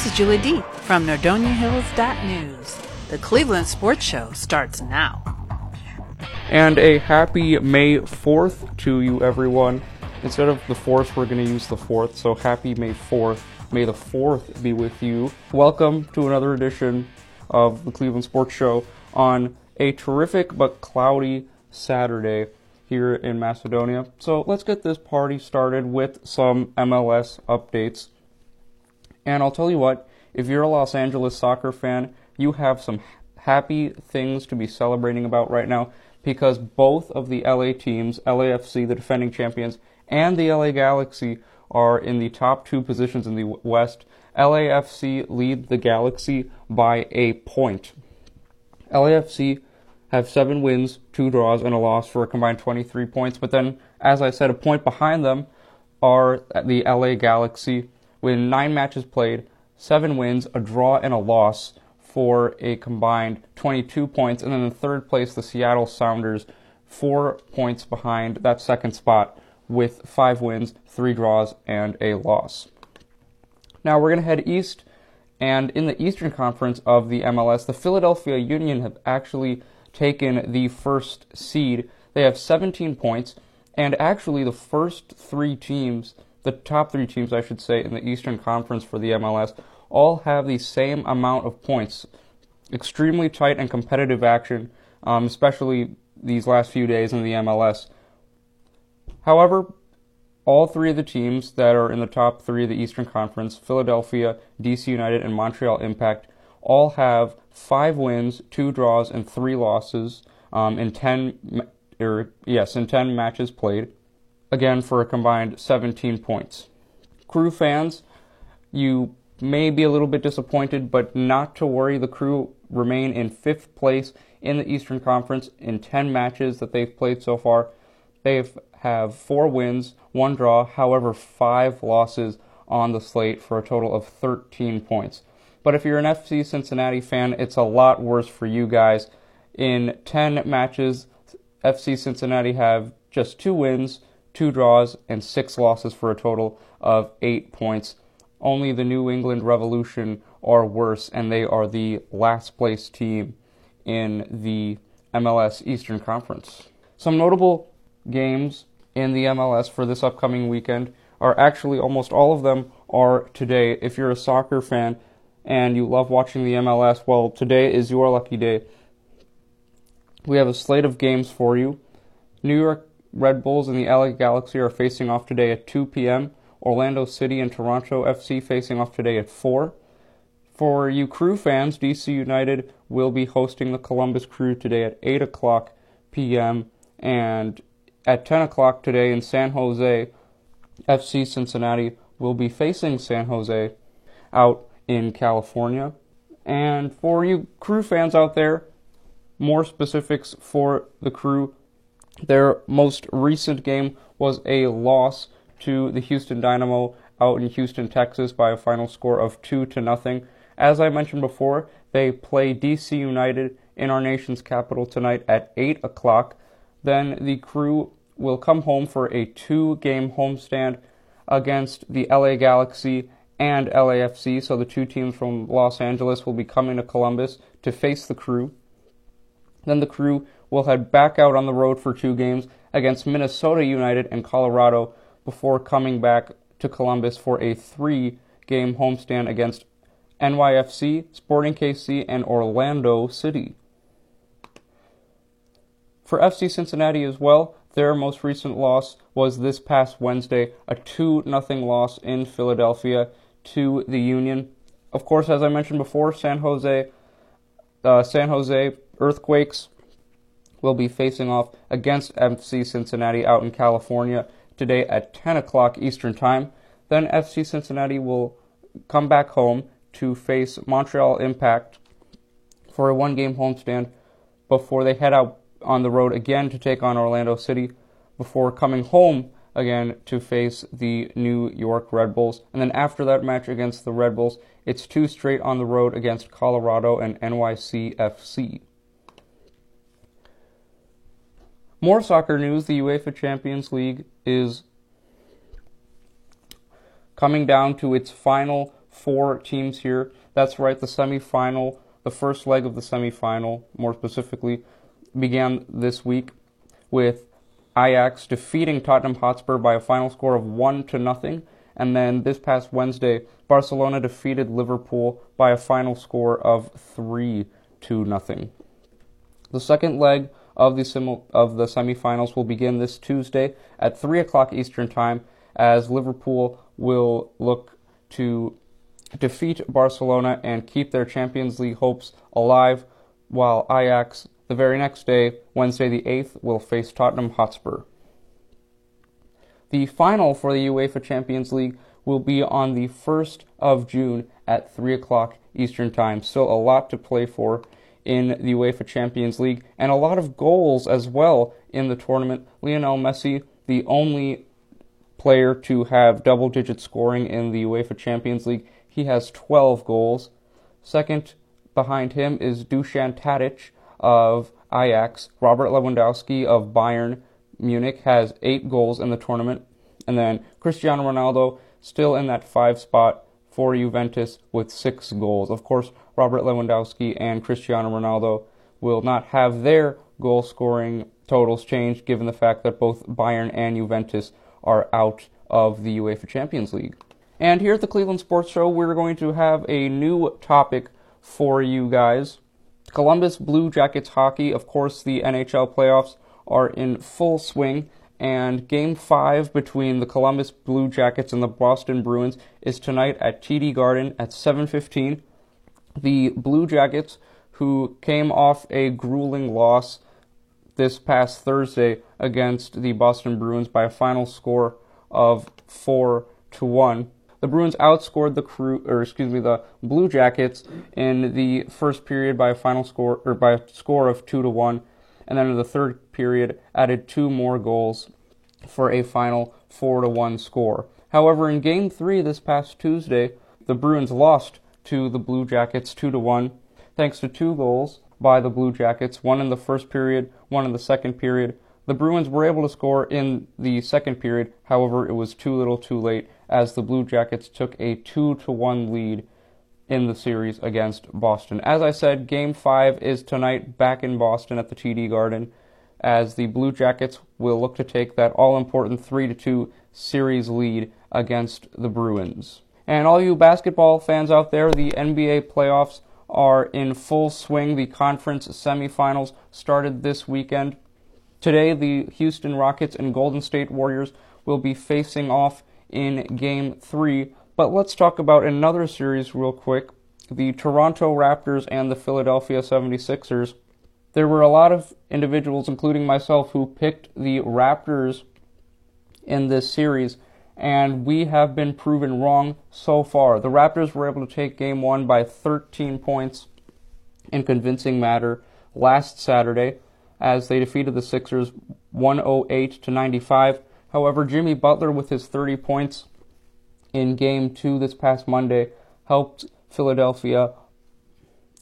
This is Julie D from NordoniaHills.news. The Cleveland Sports Show starts now. And a happy May 4th to you, everyone. Instead of the 4th, we're going to use the 4th, so happy May 4th. May the 4th be with you. Welcome to another edition of the Cleveland Sports Show on a terrific but cloudy Saturday here in Macedonia. So let's get this party started with some MLS updates. And I'll tell you what, if you're a Los Angeles soccer fan, you have some happy things to be celebrating about right now because both of the LA teams, LAFC, the defending champions, and the LA Galaxy are in the top two positions in the West. LAFC lead the Galaxy by a point. LAFC have seven wins, two draws, and a loss for a combined 23 points. But then, as I said, a point behind them are the LA Galaxy with nine matches played, seven wins, a draw, and a loss for a combined 22 points. And then in third place, the Seattle Sounders, four points behind that second spot with five wins, three draws, and a loss. Now we're going to head east, and in the Eastern Conference of the MLS, the Philadelphia Union have actually taken the first seed. They have 17 points, and actually the first three teams, the top three teams, I should say, in the Eastern Conference for the MLS, all have the same amount of points. Extremely tight and competitive action, um, especially these last few days in the MLS. However, all three of the teams that are in the top three of the Eastern Conference, Philadelphia, DC United, and Montreal Impact, all have five wins, two draws, and three losses um, in ten or yes in ten matches played. Again, for a combined 17 points. Crew fans, you may be a little bit disappointed, but not to worry. The Crew remain in fifth place in the Eastern Conference in 10 matches that they've played so far. They have four wins, one draw, however, five losses on the slate for a total of 13 points. But if you're an FC Cincinnati fan, it's a lot worse for you guys. In 10 matches, FC Cincinnati have just two wins, two draws, and six losses for a total of eight points. Only the New England Revolution are worse, and they are the last place team in the MLS Eastern Conference. Some notable games in the MLS for this upcoming weekend are actually almost all of them are today. If you're a soccer fan, and you love watching the MLS, well, today is your lucky day. We have a slate of games for you. New York Red Bulls and the LA Galaxy are facing off today at 2 p.m. Orlando City and Toronto FC facing off today at 4. For you Crew fans, DC United will be hosting the Columbus Crew today at 8 o'clock p.m. And at 10 o'clock today in San Jose, FC Cincinnati will be facing San Jose out in California. And for you crew fans out there, more specifics for the crew. Their most recent game was a loss to the Houston Dynamo out in Houston, Texas by a final score of 2 to nothing. As I mentioned before, they play DC United in our nation's capital tonight at 8 o'clock. Then the crew will come home for a two game homestand against the LA Galaxy and LAFC. So the two teams from Los Angeles will be coming to Columbus to face the crew. Then the crew will head back out on the road for two games against Minnesota United and Colorado before coming back to Columbus for a three game homestand against NYFC, Sporting KC, and Orlando City. For FC Cincinnati as well, their most recent loss was this past Wednesday, a 2 0 loss in Philadelphia to the Union. Of course, as I mentioned before, San Jose, uh, San Jose Earthquakes will be facing off against FC Cincinnati out in California today at 10 o'clock Eastern Time. Then FC Cincinnati will come back home to face Montreal Impact for a one game homestand before they head out on the road again to take on Orlando City before coming home again to face the New York Red Bulls. And then after that match against the Red Bulls, it's two straight on the road against Colorado and NYCFC. More soccer news the UEFA Champions League is coming down to its final four teams here. That's right, the semifinal, the first leg of the semifinal, more specifically, began this week with Ajax defeating Tottenham Hotspur by a final score of 1 to nothing. And then this past Wednesday, Barcelona defeated Liverpool by a final score of 3 to nothing. The second leg of the sim- of the semifinals will begin this Tuesday at 3 o'clock Eastern Time as Liverpool will look to defeat Barcelona and keep their Champions League hopes alive, while Ajax, the very next day, Wednesday the 8th, will face Tottenham Hotspur. The final for the UEFA Champions League will be on the 1st of June at 3 o'clock Eastern Time. Still a lot to play for in the UEFA Champions League and a lot of goals as well in the tournament. Lionel Messi, the only player to have double digit scoring in the UEFA Champions League, he has 12 goals. Second behind him is Dusan Tadic of Ajax. Robert Lewandowski of Bayern Munich has 8 goals in the tournament. And then Cristiano Ronaldo still in that 5 spot for Juventus with 6 goals. Of course, Robert Lewandowski and Cristiano Ronaldo will not have their goal scoring totals changed given the fact that both Bayern and Juventus are out of the UEFA Champions League. And here at the Cleveland Sports Show, we're going to have a new topic for you guys. Columbus Blue Jackets hockey, of course, the NHL playoffs are in full swing, and game five between the Columbus Blue Jackets and the Boston Bruins is tonight at TD Garden at 7:15. The Blue Jackets, who came off a grueling loss this past Thursday against the Boston Bruins by a final score of four to one. The Bruins outscored the crew, or excuse me, the Blue Jackets in the first period by a final score, or by a score of two to one, and then in the third period added two more goals for a final four to one score. However, in Game Three this past Tuesday, the Bruins lost to the Blue Jackets two to one, thanks to two goals by the Blue Jackets, one in the first period, one in the second period. The Bruins were able to score in the second period, however, it was too little too late as the Blue Jackets took a 2 to 1 lead in the series against Boston. As I said, game 5 is tonight back in Boston at the TD Garden as the Blue Jackets will look to take that all important 3 to 2 series lead against the Bruins. And all you basketball fans out there, the NBA playoffs are in full swing. The conference semifinals started this weekend. Today, the Houston Rockets and Golden State Warriors will be facing off in Game 3. But let's talk about another series real quick the Toronto Raptors and the Philadelphia 76ers. There were a lot of individuals, including myself, who picked the Raptors in this series, and we have been proven wrong so far. The Raptors were able to take game one by 13 points in convincing manner last Saturday as they defeated the Sixers 108 to 95. However, Jimmy Butler, with his 30 points in game two this past Monday, helped Philadelphia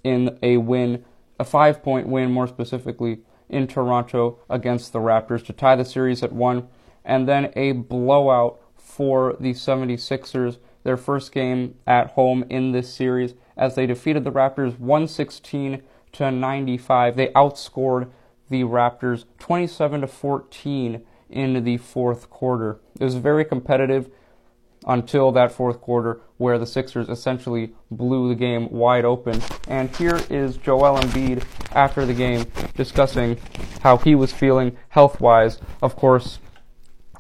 in a win, a five point win more specifically, in Toronto against the Raptors to tie the series at one, and then a blowout for the 76ers, their first game at home in this series, as they defeated the Raptors 116 to 95. They outscored the Raptors 27 to 14 in the fourth quarter. It was very competitive until that fourth quarter where the Sixers essentially blew the game wide open. And here is Joel Embiid after the game discussing how he was feeling health wise. Of course,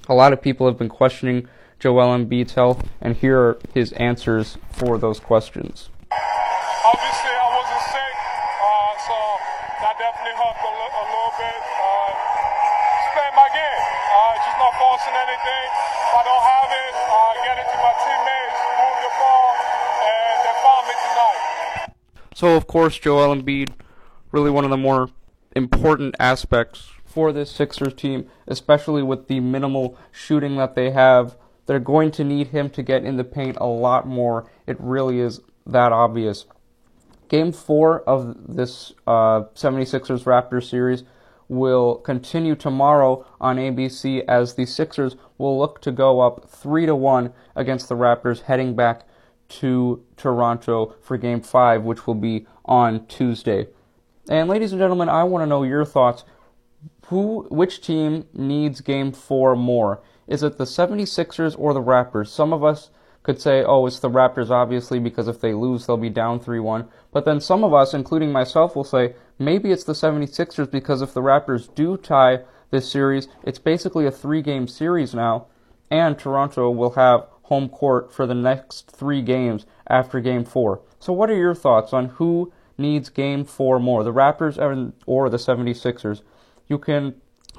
a lot of people have been questioning Joel Embiid's health, and here are his answers for those questions. Course, Joel Embiid, really one of the more important aspects for this Sixers team, especially with the minimal shooting that they have. They're going to need him to get in the paint a lot more. It really is that obvious. Game four of this uh, 76ers Raptors series will continue tomorrow on ABC as the Sixers will look to go up three to one against the Raptors, heading back to Toronto for game five, which will be on Tuesday. And ladies and gentlemen, I want to know your thoughts. Who, which team needs game four more? Is it the 76ers or the Raptors? Some of us could say, oh, it's the Raptors, obviously, because if they lose, they'll be down 3 1. But then some of us, including myself, will say, maybe it's the 76ers because if the Raptors do tie this series, it's basically a three game series now, and Toronto will have home court for the next three games after game four. So, what are your thoughts on who needs game four more, the Raptors or the 76ers? You can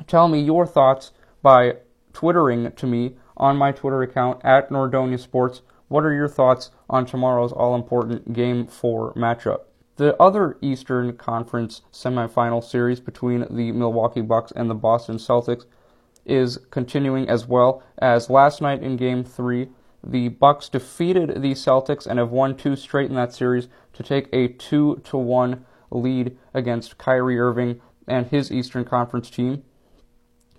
tell me your thoughts by twittering to me on my Twitter account at Nordonia Sports. What are your thoughts on tomorrow's all important Game 4 matchup? The other Eastern Conference semifinal series between the Milwaukee Bucks and the Boston Celtics is continuing as well as last night in Game 3. The Bucks defeated the Celtics and have won two straight in that series to take a 2 to 1 lead against Kyrie Irving and his Eastern Conference team.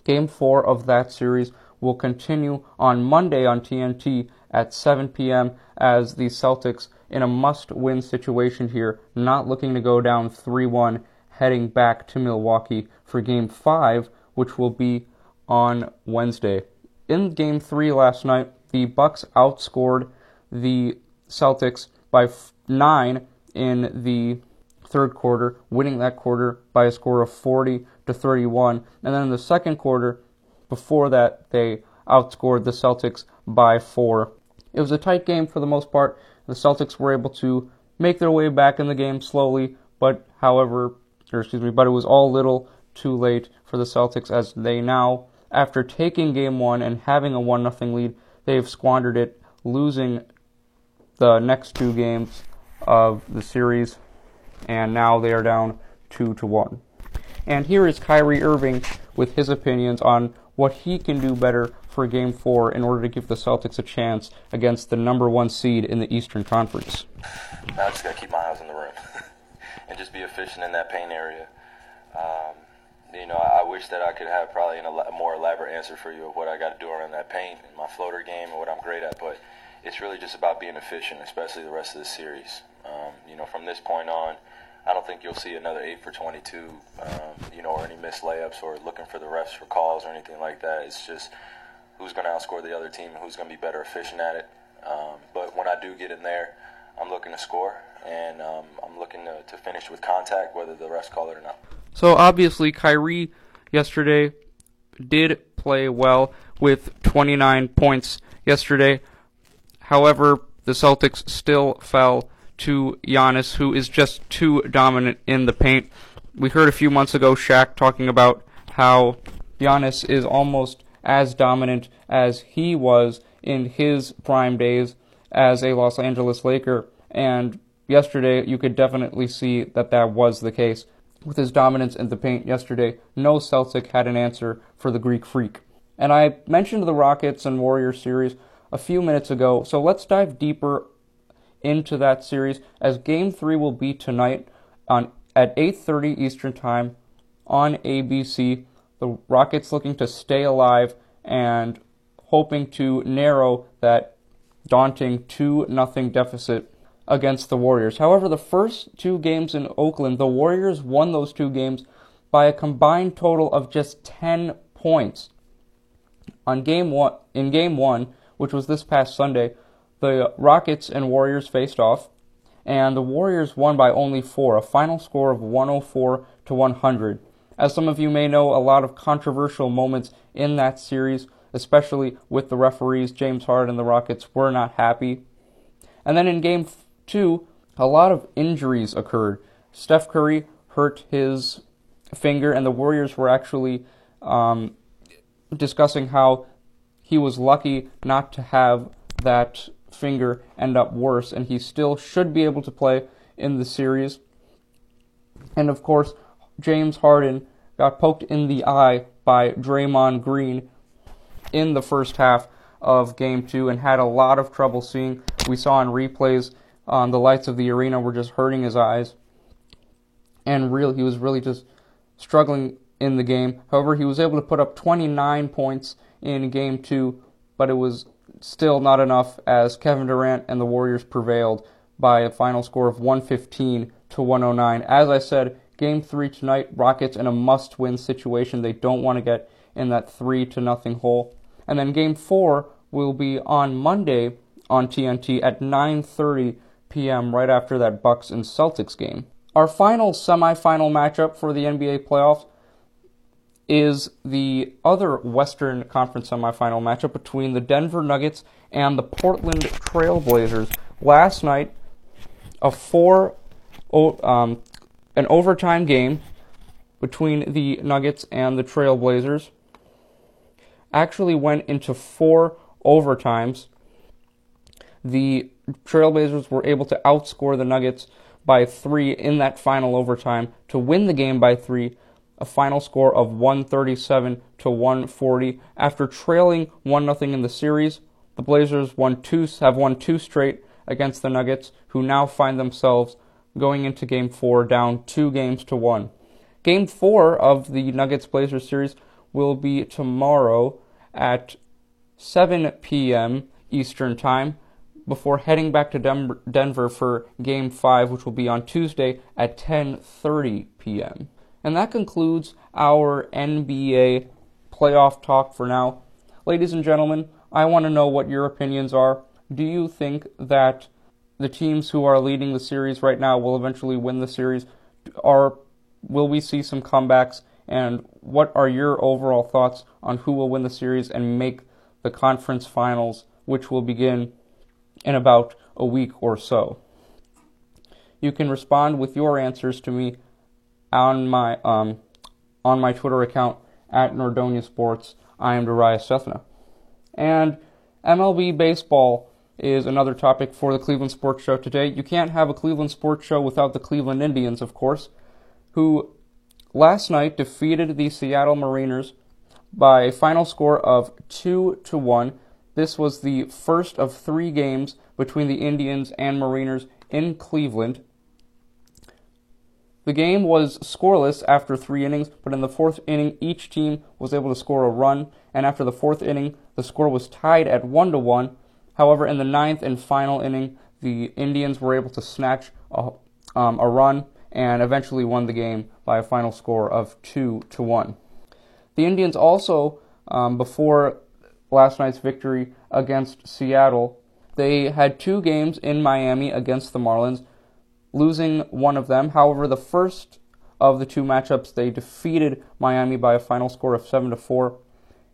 Game 4 of that series will continue on Monday on TNT at 7 p.m. as the Celtics, in a must win situation here, not looking to go down 3 1, heading back to Milwaukee for Game 5, which will be on Wednesday. In Game 3 last night, the Bucks outscored the Celtics by 9 in the third quarter, winning that quarter by a score of 40 to 31. And then in the second quarter, before that, they outscored the Celtics by four. It was a tight game for the most part. The Celtics were able to make their way back in the game slowly, but however, or excuse me, but it was all little too late for the Celtics as they now, after taking game one and having a one nothing lead, they've squandered it, losing the next two games of the series, and now they are down two to one. And here is Kyrie Irving with his opinions on what he can do better for Game 4 in order to give the Celtics a chance against the number one seed in the Eastern Conference. I just got to keep my eyes on the rim and just be efficient in that paint area. Um, you know, I, wish that I could have probably a more elaborate answer for you of what I got to do around that paint and my floater game and what I'm great at, but it's really just about being efficient, especially the rest of the series. Um, you know, from this point on, I don't think you'll see another eight for 22, um, you know, or any missed layups or looking for the refs for calls or anything like that. It's just who's going to outscore the other team and who's going to be better efficient at it. Um, but when I do get in there, I'm looking to score and um, I'm looking to, to finish with contact, whether the refs call it or not. So obviously, Kyrie yesterday did play well with 29 points yesterday. However, the Celtics still fell to Giannis, who is just too dominant in the paint. We heard a few months ago Shaq talking about how Giannis is almost as dominant as he was in his prime days as a Los Angeles Laker. And yesterday, you could definitely see that that was the case. With his dominance in the paint yesterday, no Celtic had an answer for the Greek freak. And I mentioned the Rockets and Warriors series a few minutes ago, so let's dive deeper into that series as game 3 will be tonight on at 8:30 Eastern Time on ABC. The Rockets looking to stay alive and hoping to narrow that daunting 2 nothing deficit against the Warriors. However, the first two games in Oakland, the Warriors won those two games by a combined total of just 10 points. On game 1 in game 1, which was this past Sunday, the Rockets and Warriors faced off, and the Warriors won by only four, a final score of 104 to 100. As some of you may know, a lot of controversial moments in that series, especially with the referees. James Harden and the Rockets were not happy. And then in game two, a lot of injuries occurred. Steph Curry hurt his finger, and the Warriors were actually um, discussing how he was lucky not to have that finger end up worse, and he still should be able to play in the series. And of course, James Harden got poked in the eye by Draymond Green in the first half of game two and had a lot of trouble seeing. We saw in replays um, the lights of the arena were just hurting his eyes. And real, he was really just struggling in the game. However, he was able to put up 29 points in game two, but it was still not enough as Kevin Durant and the Warriors prevailed by a final score of 115 to 109. As I said, game 3 tonight, Rockets in a must-win situation. They don't want to get in that 3 to nothing hole. And then game 4 will be on Monday on TNT at 9:30 p.m. right after that Bucks and Celtics game. Our final semifinal matchup for the NBA playoffs is the other Western Conference semifinal matchup between the Denver Nuggets and the Portland Trailblazers. Last night, a four, um, an overtime game between the Nuggets and the Trailblazers actually went into four overtimes. The Trailblazers were able to outscore the Nuggets by three in that final overtime to win the game by three a final score of 137 to 140. After trailing 1 0 in the series, the Blazers won two, have won two straight against the Nuggets, who now find themselves going into Game 4 down two games to one. Game 4 of the Nuggets Blazers series will be tomorrow at 7 p.m. Eastern Time before heading back to Denver for Game 5, which will be on Tuesday at 10:30 p.m. And that concludes our NBA playoff talk for now. Ladies and gentlemen, I want to know what your opinions are. Do you think that the teams who are leading the series right now will eventually win the series? Or will we see some comebacks? And what are your overall thoughts on who will win the series and make the conference finals, which will begin in about a week or so? You can respond with your answers to me on my um, on my Twitter account at Nordonia Sports. I am Darius Sethna. And MLB baseball is another topic for the Cleveland Sports Show today. You can't have a Cleveland Sports Show without the Cleveland Indians, of course, who last night defeated the Seattle Mariners by a final score of 2 to 1. This was the first of 3 games between the Indians and Mariners in Cleveland. The game was scoreless after three innings, but in the fourth inning, each team was able to score a run, and after the fourth inning, the score was tied at one to one. However, in the ninth and final inning, the Indians were able to snatch a, um, a run and eventually won the game by a final score of two to one. The Indians also, um, before last night's victory against Seattle, they had two games in Miami against the Marlins losing one of them. However, the first of the two matchups, they defeated Miami by a final score of 7 to 4.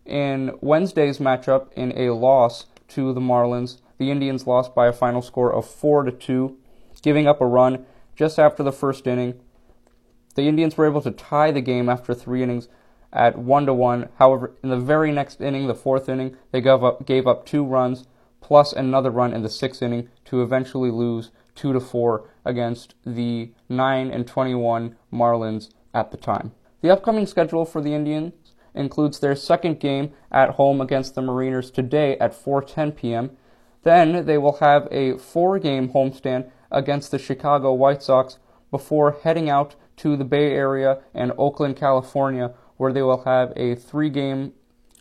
In Wednesday's matchup, in a loss to the Marlins, the Indians lost by a final score of 4 to 2, giving up a run just after the first inning. The Indians were able to tie the game after three innings at 1 to 1. However, in the very next inning, the fourth inning, they gave up, gave up two runs plus another run in the sixth inning to eventually lose 2 to 4 against the 9 and 21 Marlins at the time. The upcoming schedule for the Indians includes their second game at home against the Mariners today at 4:10 p.m. Then they will have a four-game homestand against the Chicago White Sox before heading out to the Bay Area and Oakland, California, where they will have a three-game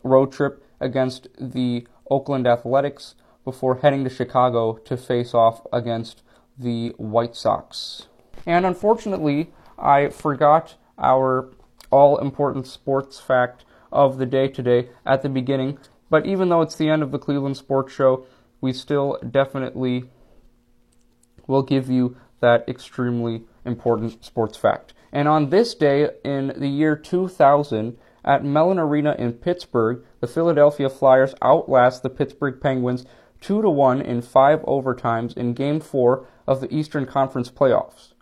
road trip against the Oakland Athletics before heading to Chicago to face off against the White Sox. And unfortunately, I forgot our all important sports fact of the day today at the beginning. But even though it's the end of the Cleveland Sports Show, we still definitely will give you that extremely important sports fact. And on this day in the year 2000, at Mellon Arena in Pittsburgh, the Philadelphia Flyers outlast the Pittsburgh Penguins 2 to 1 in 5 overtimes in game 4 of the Eastern Conference playoffs.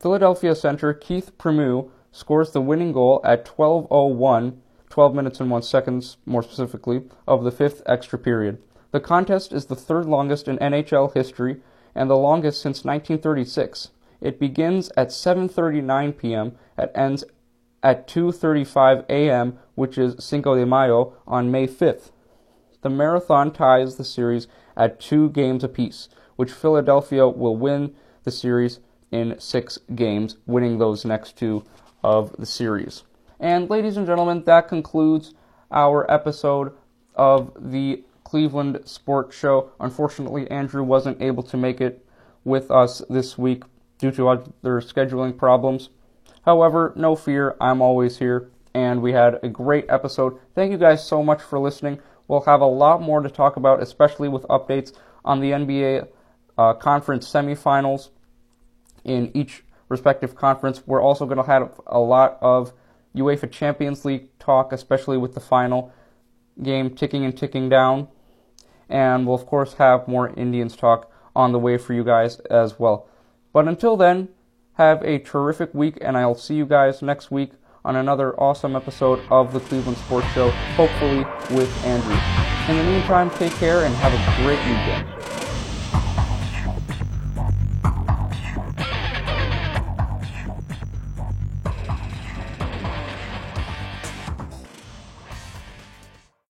Philadelphia center Keith Primeau scores the winning goal at 12:01, 12 minutes and 1 seconds more specifically, of the fifth extra period. The contest is the third longest in NHL history and the longest since 1936. It begins at 7:39 p.m. and ends at 2:35 a.m., which is Cinco de Mayo on May 5th. The marathon ties the series at 2 games apiece which Philadelphia will win the series in six games, winning those next two of the series. And ladies and gentlemen, that concludes our episode of the Cleveland Sports Show. Unfortunately, Andrew wasn't able to make it with us this week due to other scheduling problems. However, no fear, I'm always here, and we had a great episode. Thank you guys so much for listening. We'll have a lot more to talk about, especially with updates on the NBA uh, conference semifinals in each respective conference. We're also going to have a lot of UEFA Champions League talk, especially with the final game ticking and ticking down. And we'll, of course, have more Indians talk on the way for you guys as well. But until then, have a terrific week, and I'll see you guys next week on another awesome episode of the Cleveland Sports Show, hopefully with Andrew. In the meantime, take care and have a great weekend.